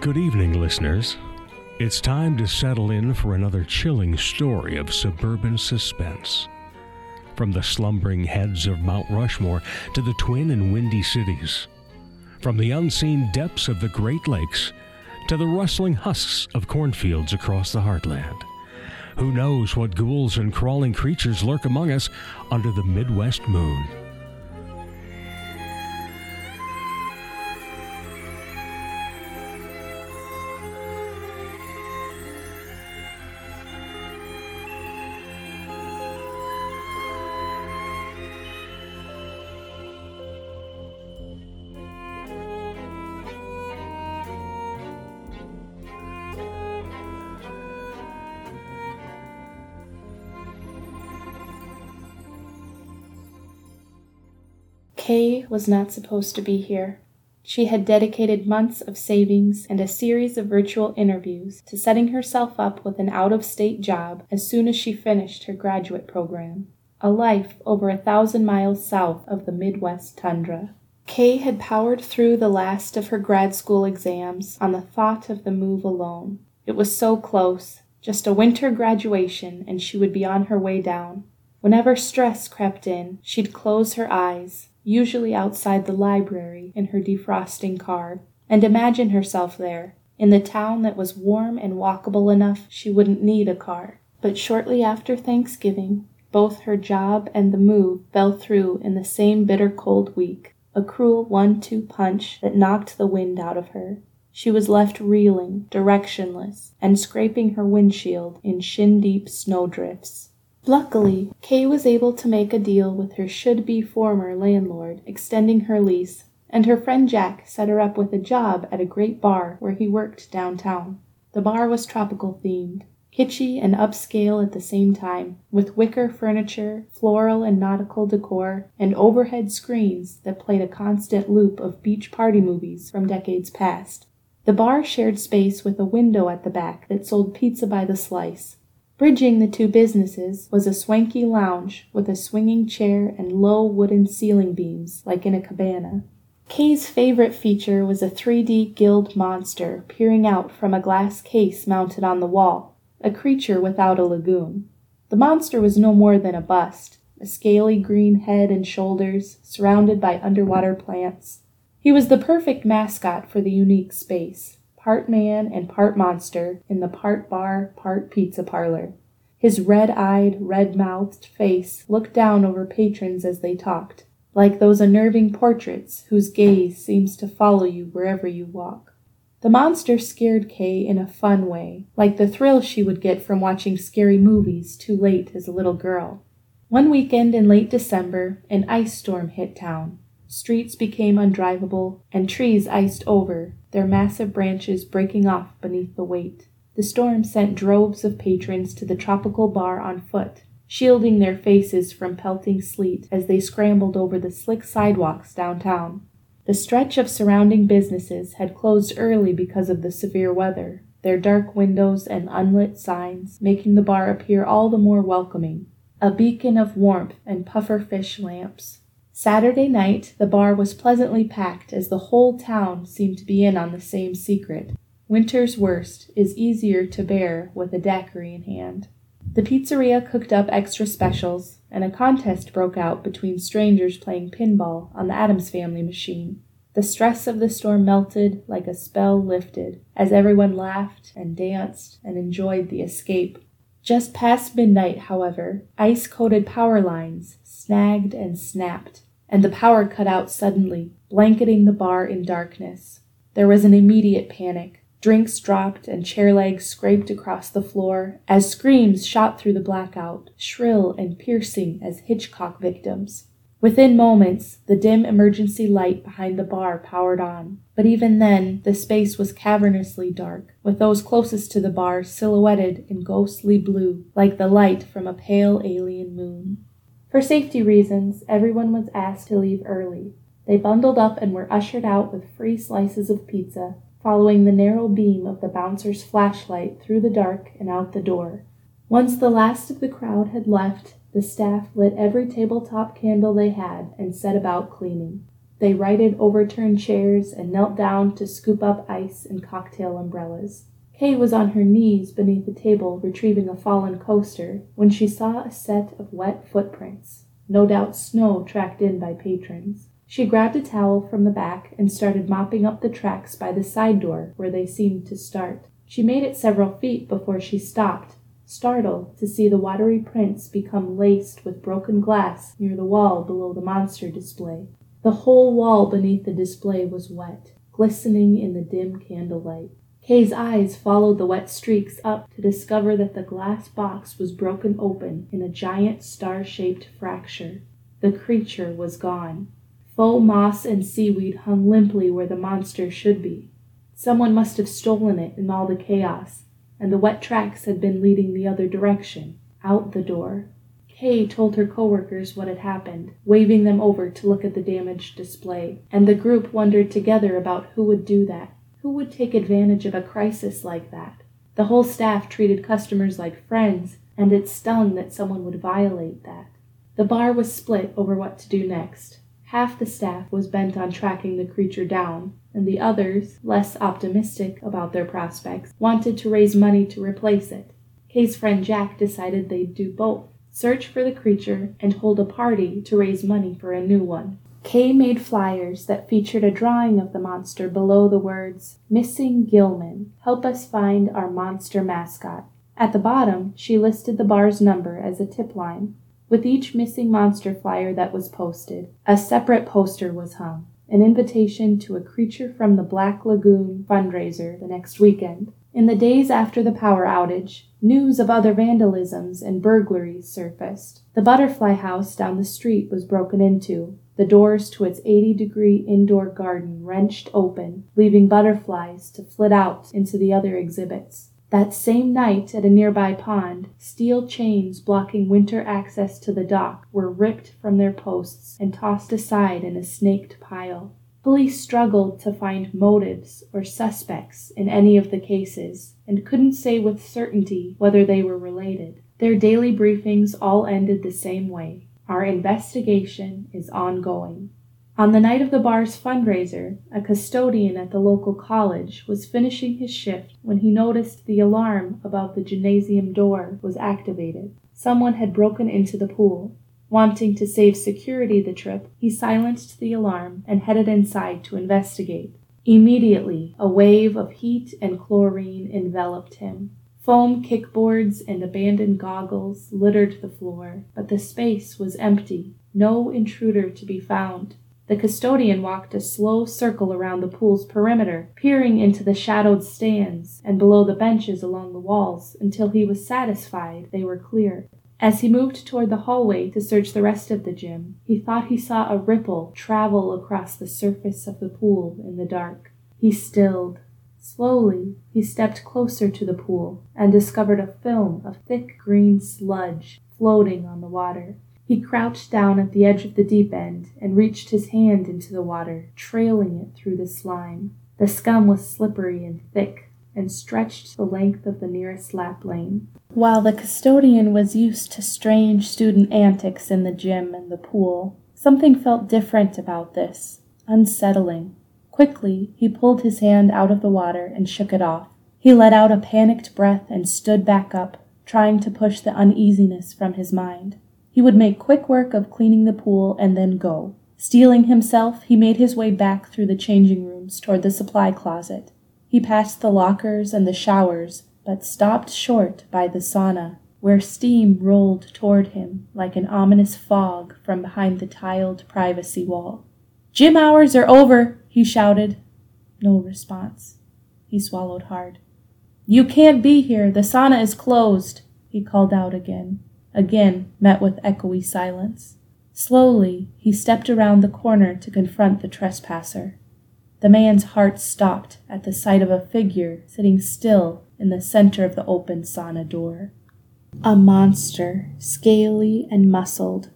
Good evening, listeners. It's time to settle in for another chilling story of suburban suspense. From the slumbering heads of Mount Rushmore to the twin and windy cities. From the unseen depths of the Great Lakes to the rustling husks of cornfields across the heartland. Who knows what ghouls and crawling creatures lurk among us under the Midwest moon? Kay was not supposed to be here. She had dedicated months of savings and a series of virtual interviews to setting herself up with an out of state job as soon as she finished her graduate program. A life over a thousand miles south of the Midwest tundra. Kay had powered through the last of her grad school exams on the thought of the move alone. It was so close, just a winter graduation, and she would be on her way down. Whenever stress crept in, she'd close her eyes, usually outside the library in her defrosting car, and imagine herself there, in the town that was warm and walkable enough she wouldn't need a car. But shortly after Thanksgiving, both her job and the move fell through in the same bitter cold week, a cruel one two punch that knocked the wind out of her. She was left reeling, directionless, and scraping her windshield in shin deep snowdrifts. Luckily, Kay was able to make a deal with her should be former landlord, extending her lease, and her friend Jack set her up with a job at a great bar where he worked downtown. The bar was tropical themed, kitschy and upscale at the same time, with wicker furniture, floral and nautical decor, and overhead screens that played a constant loop of beach party movies from decades past. The bar shared space with a window at the back that sold pizza by the slice. Bridging the two businesses was a swanky lounge with a swinging chair and low wooden ceiling beams like in a cabana. Kay's favorite feature was a 3D gilled monster peering out from a glass case mounted on the wall, a creature without a lagoon. The monster was no more than a bust, a scaly green head and shoulders surrounded by underwater plants. He was the perfect mascot for the unique space part man and part monster in the part bar, part pizza parlor. His red eyed, red mouthed face looked down over patrons as they talked, like those unnerving portraits whose gaze seems to follow you wherever you walk. The monster scared Kay in a fun way, like the thrill she would get from watching scary movies too late as a little girl. One weekend in late December, an ice storm hit town. Streets became undrivable, and trees iced over, their massive branches breaking off beneath the weight. The storm sent droves of patrons to the tropical bar on foot, shielding their faces from pelting sleet as they scrambled over the slick sidewalks downtown. The stretch of surrounding businesses had closed early because of the severe weather, their dark windows and unlit signs making the bar appear all the more welcoming, a beacon of warmth and puffer fish lamps. Saturday night the bar was pleasantly packed as the whole town seemed to be in on the same secret. Winter's worst is easier to bear with a daiquiri in hand. The pizzeria cooked up extra specials, and a contest broke out between strangers playing pinball on the Addams Family machine. The stress of the storm melted like a spell lifted as everyone laughed and danced and enjoyed the escape. Just past midnight, however, ice coated power lines snagged and snapped and the power cut out suddenly, blanketing the bar in darkness. There was an immediate panic. Drinks dropped and chair legs scraped across the floor as screams shot through the blackout, shrill and piercing as Hitchcock victims. Within moments, the dim emergency light behind the bar powered on, but even then the space was cavernously dark, with those closest to the bar silhouetted in ghostly blue, like the light from a pale alien moon. For safety reasons, everyone was asked to leave early. They bundled up and were ushered out with free slices of pizza, following the narrow beam of the bouncer's flashlight through the dark and out the door. Once the last of the crowd had left, the staff lit every tabletop candle they had and set about cleaning. They righted overturned chairs and knelt down to scoop up ice and cocktail umbrellas. Kay was on her knees beneath the table retrieving a fallen coaster when she saw a set of wet footprints, no doubt snow tracked in by patrons. She grabbed a towel from the back and started mopping up the tracks by the side door where they seemed to start. She made it several feet before she stopped, startled to see the watery prints become laced with broken glass near the wall below the monster display. The whole wall beneath the display was wet, glistening in the dim candlelight. Kay's eyes followed the wet streaks up to discover that the glass box was broken open in a giant star shaped fracture. The creature was gone. Faux moss and seaweed hung limply where the monster should be. Someone must have stolen it in all the chaos, and the wet tracks had been leading the other direction, out the door. Kay told her coworkers what had happened, waving them over to look at the damaged display, and the group wondered together about who would do that. Who would take advantage of a crisis like that? The whole staff treated customers like friends, and it stung that someone would violate that. The bar was split over what to do next. Half the staff was bent on tracking the creature down, and the others, less optimistic about their prospects, wanted to raise money to replace it. Kay's friend Jack decided they'd do both search for the creature and hold a party to raise money for a new one. Kay made flyers that featured a drawing of the monster below the words, Missing Gill-man, help us find our monster mascot. At the bottom, she listed the bar's number as a tip line. With each missing monster flyer that was posted, a separate poster was hung, an invitation to a Creature from the Black Lagoon fundraiser the next weekend. In the days after the power outage, news of other vandalisms and burglaries surfaced. The butterfly house down the street was broken into, the doors to its 80 degree indoor garden wrenched open, leaving butterflies to flit out into the other exhibits. That same night, at a nearby pond, steel chains blocking winter access to the dock were ripped from their posts and tossed aside in a snaked pile. Police struggled to find motives or suspects in any of the cases and couldn't say with certainty whether they were related. Their daily briefings all ended the same way our investigation is ongoing. On the night of the bar's fundraiser, a custodian at the local college was finishing his shift when he noticed the alarm above the gymnasium door was activated. Someone had broken into the pool. Wanting to save security the trip, he silenced the alarm and headed inside to investigate. Immediately, a wave of heat and chlorine enveloped him. Foam kickboards and abandoned goggles littered the floor, but the space was empty, no intruder to be found. The custodian walked a slow circle around the pool's perimeter, peering into the shadowed stands and below the benches along the walls until he was satisfied they were clear. As he moved toward the hallway to search the rest of the gym, he thought he saw a ripple travel across the surface of the pool in the dark. He stilled, Slowly, he stepped closer to the pool and discovered a film of thick green sludge floating on the water. He crouched down at the edge of the deep end and reached his hand into the water, trailing it through the slime. The scum was slippery and thick and stretched the length of the nearest lap lane. While the custodian was used to strange student antics in the gym and the pool, something felt different about this, unsettling. Quickly, he pulled his hand out of the water and shook it off. He let out a panicked breath and stood back up, trying to push the uneasiness from his mind. He would make quick work of cleaning the pool and then go. Steeling himself, he made his way back through the changing rooms toward the supply closet. He passed the lockers and the showers, but stopped short by the sauna, where steam rolled toward him like an ominous fog from behind the tiled privacy wall. Gym hours are over, he shouted. No response. He swallowed hard. You can't be here. The sauna is closed, he called out again, again met with echoey silence. Slowly, he stepped around the corner to confront the trespasser. The man's heart stopped at the sight of a figure sitting still in the center of the open sauna door. A monster, scaly and muscled,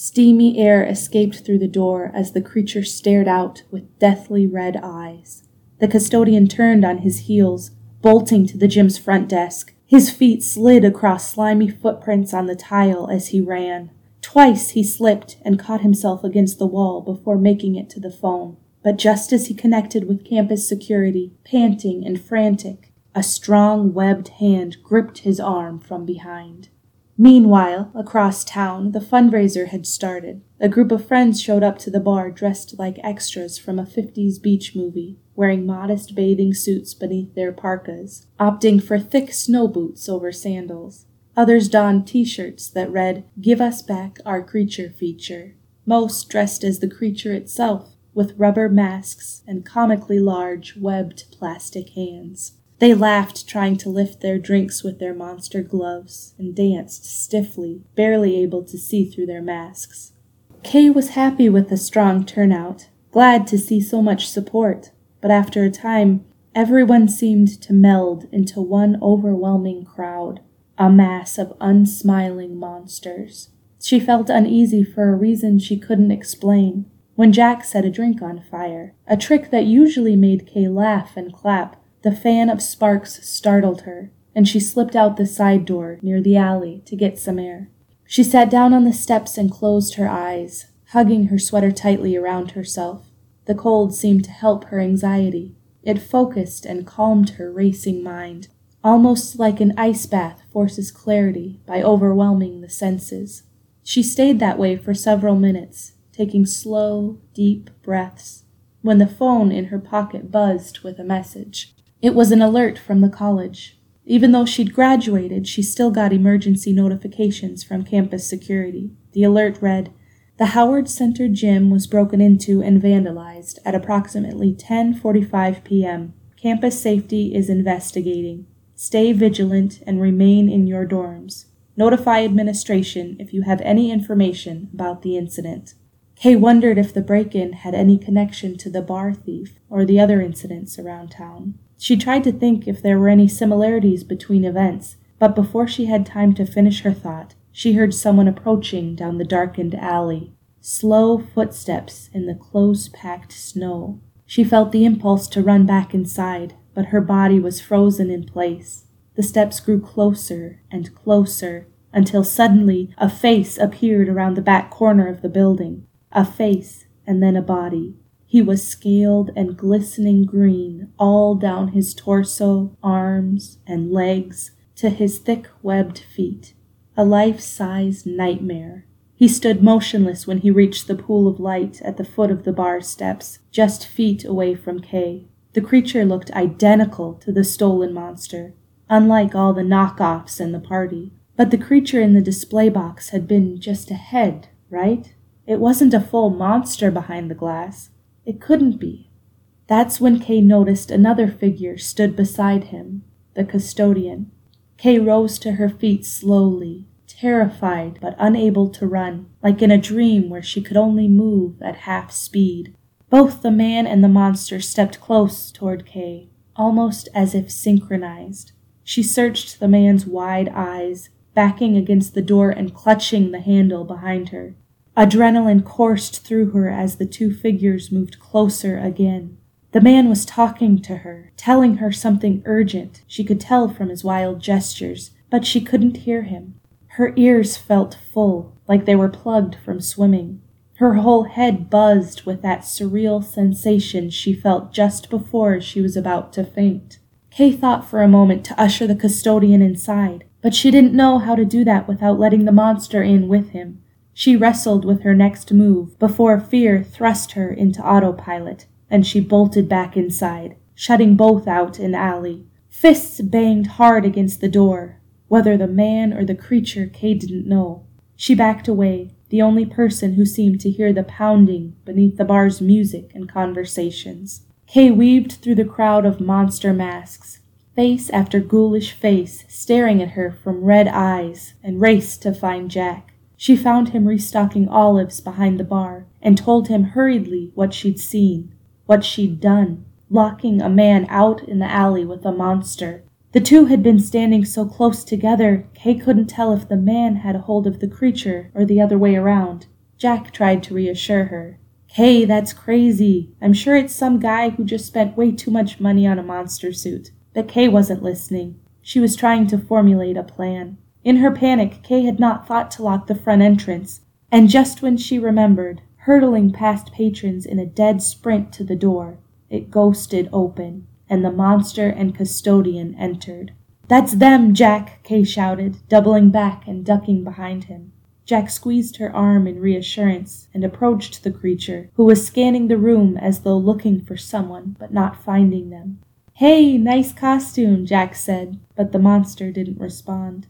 Steamy air escaped through the door as the creature stared out with deathly red eyes. The custodian turned on his heels, bolting to the gym's front desk. His feet slid across slimy footprints on the tile as he ran. Twice he slipped and caught himself against the wall before making it to the phone. But just as he connected with campus security, panting and frantic, a strong webbed hand gripped his arm from behind. Meanwhile, across town, the fundraiser had started. A group of friends showed up to the bar dressed like extras from a 50s beach movie, wearing modest bathing suits beneath their parkas, opting for thick snow boots over sandals. Others donned t shirts that read, Give us back our creature feature. Most dressed as the creature itself, with rubber masks and comically large, webbed plastic hands. They laughed, trying to lift their drinks with their monster gloves, and danced stiffly, barely able to see through their masks. Kay was happy with the strong turnout, glad to see so much support, but after a time, everyone seemed to meld into one overwhelming crowd, a mass of unsmiling monsters. She felt uneasy for a reason she couldn't explain. When Jack set a drink on fire, a trick that usually made Kay laugh and clap, the fan of sparks startled her, and she slipped out the side door near the alley to get some air. She sat down on the steps and closed her eyes, hugging her sweater tightly around herself. The cold seemed to help her anxiety. It focused and calmed her racing mind, almost like an ice bath forces clarity by overwhelming the senses. She stayed that way for several minutes, taking slow, deep breaths, when the phone in her pocket buzzed with a message. It was an alert from the college. Even though she'd graduated, she still got emergency notifications from campus security. The alert read, The Howard Center gym was broken into and vandalized at approximately 10:45 p.m. Campus safety is investigating. Stay vigilant and remain in your dorms. Notify administration if you have any information about the incident. Kay wondered if the break in had any connection to the bar thief or the other incidents around town. She tried to think if there were any similarities between events, but before she had time to finish her thought, she heard someone approaching down the darkened alley. Slow footsteps in the close packed snow. She felt the impulse to run back inside, but her body was frozen in place. The steps grew closer and closer until suddenly a face appeared around the back corner of the building. A face and then a body. He was scaled and glistening green all down his torso, arms, and legs to his thick webbed feet. A life size nightmare. He stood motionless when he reached the pool of light at the foot of the bar steps, just feet away from Kay. The creature looked identical to the stolen monster, unlike all the knockoffs in the party. But the creature in the display box had been just a head, right? It wasn't a full monster behind the glass. It couldn't be. That's when Kay noticed another figure stood beside him, the custodian. Kay rose to her feet slowly, terrified but unable to run, like in a dream where she could only move at half speed. Both the man and the monster stepped close toward Kay, almost as if synchronized. She searched the man's wide eyes, backing against the door and clutching the handle behind her. Adrenaline coursed through her as the two figures moved closer again. The man was talking to her, telling her something urgent. She could tell from his wild gestures, but she couldn't hear him. Her ears felt full, like they were plugged from swimming. Her whole head buzzed with that surreal sensation she felt just before she was about to faint. Kay thought for a moment to usher the custodian inside, but she didn't know how to do that without letting the monster in with him. She wrestled with her next move before fear thrust her into autopilot, and she bolted back inside, shutting both out in alley. Fists banged hard against the door. Whether the man or the creature, Kay didn't know. She backed away, the only person who seemed to hear the pounding beneath the bar's music and conversations. Kay weaved through the crowd of monster masks, face after ghoulish face staring at her from red eyes, and raced to find Jack. She found him restocking olives behind the bar and told him hurriedly what she'd seen, what she'd done, locking a man out in the alley with a monster. The two had been standing so close together, Kay couldn't tell if the man had a hold of the creature or the other way around. Jack tried to reassure her. Kay, that's crazy. I'm sure it's some guy who just spent way too much money on a monster suit. But Kay wasn't listening. She was trying to formulate a plan. In her panic, Kay had not thought to lock the front entrance. And just when she remembered, hurtling past patrons in a dead sprint to the door, it ghosted open, and the monster and custodian entered. That's them, Jack, Kay shouted, doubling back and ducking behind him. Jack squeezed her arm in reassurance and approached the creature, who was scanning the room as though looking for someone but not finding them. Hey, nice costume, Jack said, but the monster didn't respond.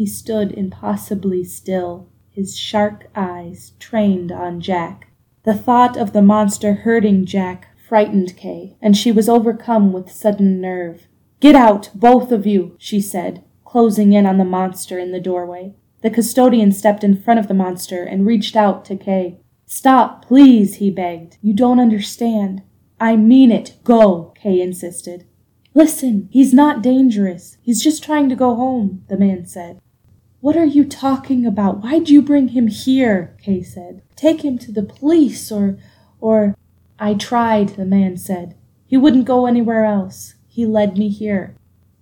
He stood impossibly still, his shark eyes trained on Jack. The thought of the monster hurting Jack frightened Kay, and she was overcome with sudden nerve. Get out, both of you, she said, closing in on the monster in the doorway. The custodian stepped in front of the monster and reached out to Kay. Stop, please, he begged. You don't understand. I mean it. Go, Kay insisted. Listen, he's not dangerous. He's just trying to go home, the man said. What are you talking about? Why'd you bring him here? Kay said. Take him to the police or, or. I tried, the man said. He wouldn't go anywhere else. He led me here.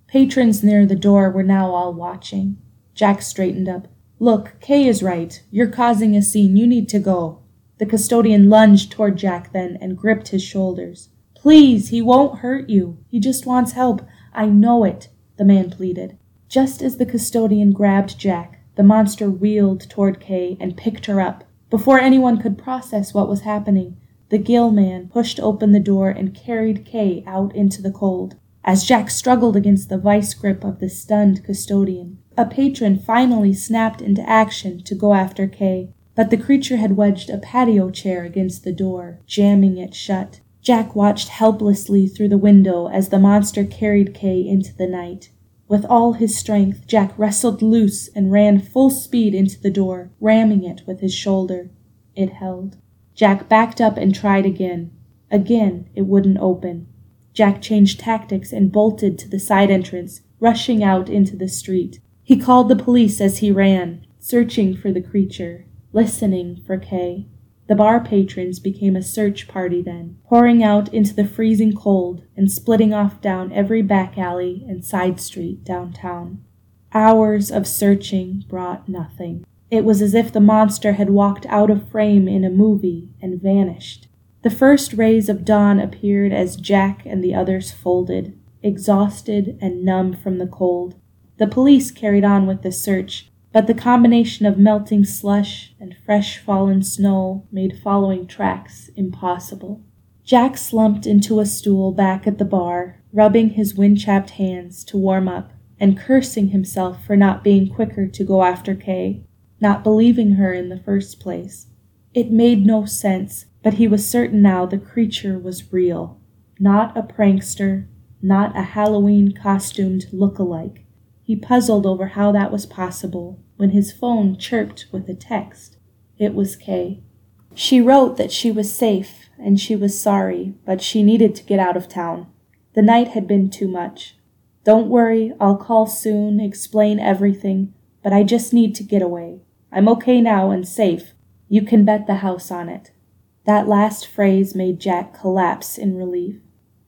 Patrons near the door were now all watching. Jack straightened up. Look, Kay is right. You're causing a scene. You need to go. The custodian lunged toward Jack then and gripped his shoulders. Please, he won't hurt you. He just wants help. I know it, the man pleaded. Just as the custodian grabbed Jack, the monster wheeled toward Kay and picked her up. Before anyone could process what was happening, the gill man pushed open the door and carried Kay out into the cold. As Jack struggled against the vice grip of the stunned custodian, a patron finally snapped into action to go after Kay, but the creature had wedged a patio chair against the door, jamming it shut. Jack watched helplessly through the window as the monster carried Kay into the night. With all his strength, Jack wrestled loose and ran full speed into the door, ramming it with his shoulder. It held. Jack backed up and tried again. Again, it wouldn't open. Jack changed tactics and bolted to the side entrance, rushing out into the street. He called the police as he ran, searching for the creature, listening for Kay. The bar patrons became a search party then, pouring out into the freezing cold and splitting off down every back alley and side street downtown. Hours of searching brought nothing. It was as if the monster had walked out of frame in a movie and vanished. The first rays of dawn appeared as Jack and the others folded, exhausted and numb from the cold, the police carried on with the search, but the combination of melting slush and fresh fallen snow made following tracks impossible. Jack slumped into a stool back at the bar, rubbing his wind chapped hands to warm up and cursing himself for not being quicker to go after Kay, not believing her in the first place. It made no sense, but he was certain now the creature was real, not a prankster, not a Halloween costumed look-alike. He puzzled over how that was possible when his phone chirped with a text. It was Kay. She wrote that she was safe and she was sorry, but she needed to get out of town. The night had been too much. Don't worry, I'll call soon, explain everything, but I just need to get away. I'm okay now and safe. You can bet the house on it. That last phrase made Jack collapse in relief.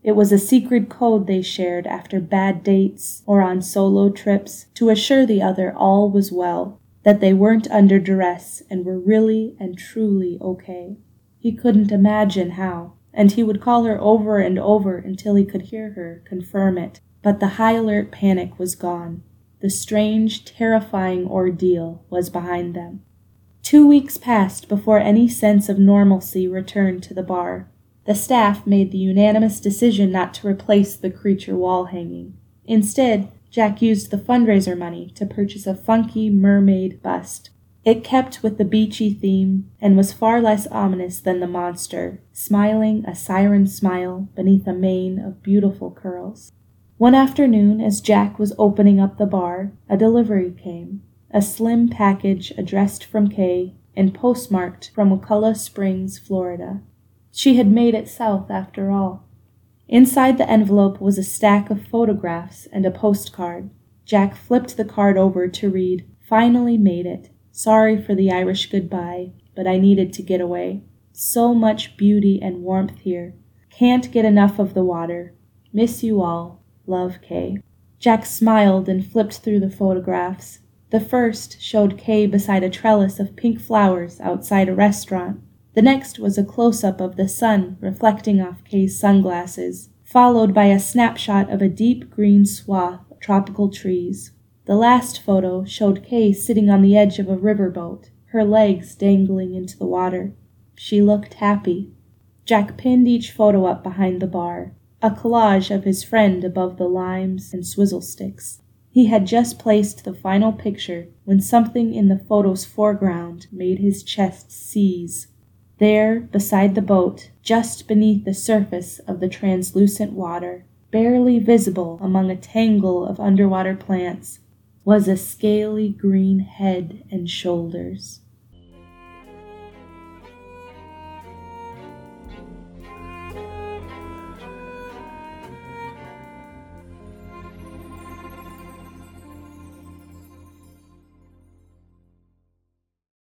It was a secret code they shared after bad dates or on solo trips to assure the other all was well, that they weren't under duress and were really and truly okay. He couldn't imagine how, and he would call her over and over until he could hear her confirm it. But the high alert panic was gone. The strange, terrifying ordeal was behind them. Two weeks passed before any sense of normalcy returned to the bar. The staff made the unanimous decision not to replace the creature wall hanging. Instead, Jack used the fundraiser money to purchase a funky mermaid bust. It kept with the beachy theme and was far less ominous than the monster, smiling a siren smile beneath a mane of beautiful curls. One afternoon, as Jack was opening up the bar, a delivery came. A slim package addressed from Kay and postmarked from Wakulla Springs, Florida. She had made it south after all. Inside the envelope was a stack of photographs and a postcard. Jack flipped the card over to read, Finally made it. Sorry for the Irish goodbye, but I needed to get away. So much beauty and warmth here. Can't get enough of the water. Miss you all. Love, Kay. Jack smiled and flipped through the photographs. The first showed Kay beside a trellis of pink flowers outside a restaurant. The next was a close up of the sun reflecting off Kay's sunglasses, followed by a snapshot of a deep green swath of tropical trees. The last photo showed Kay sitting on the edge of a riverboat, her legs dangling into the water. She looked happy. Jack pinned each photo up behind the bar, a collage of his friend above the limes and swizzle sticks. He had just placed the final picture when something in the photo's foreground made his chest seize. There, beside the boat, just beneath the surface of the translucent water, barely visible among a tangle of underwater plants, was a scaly green head and shoulders.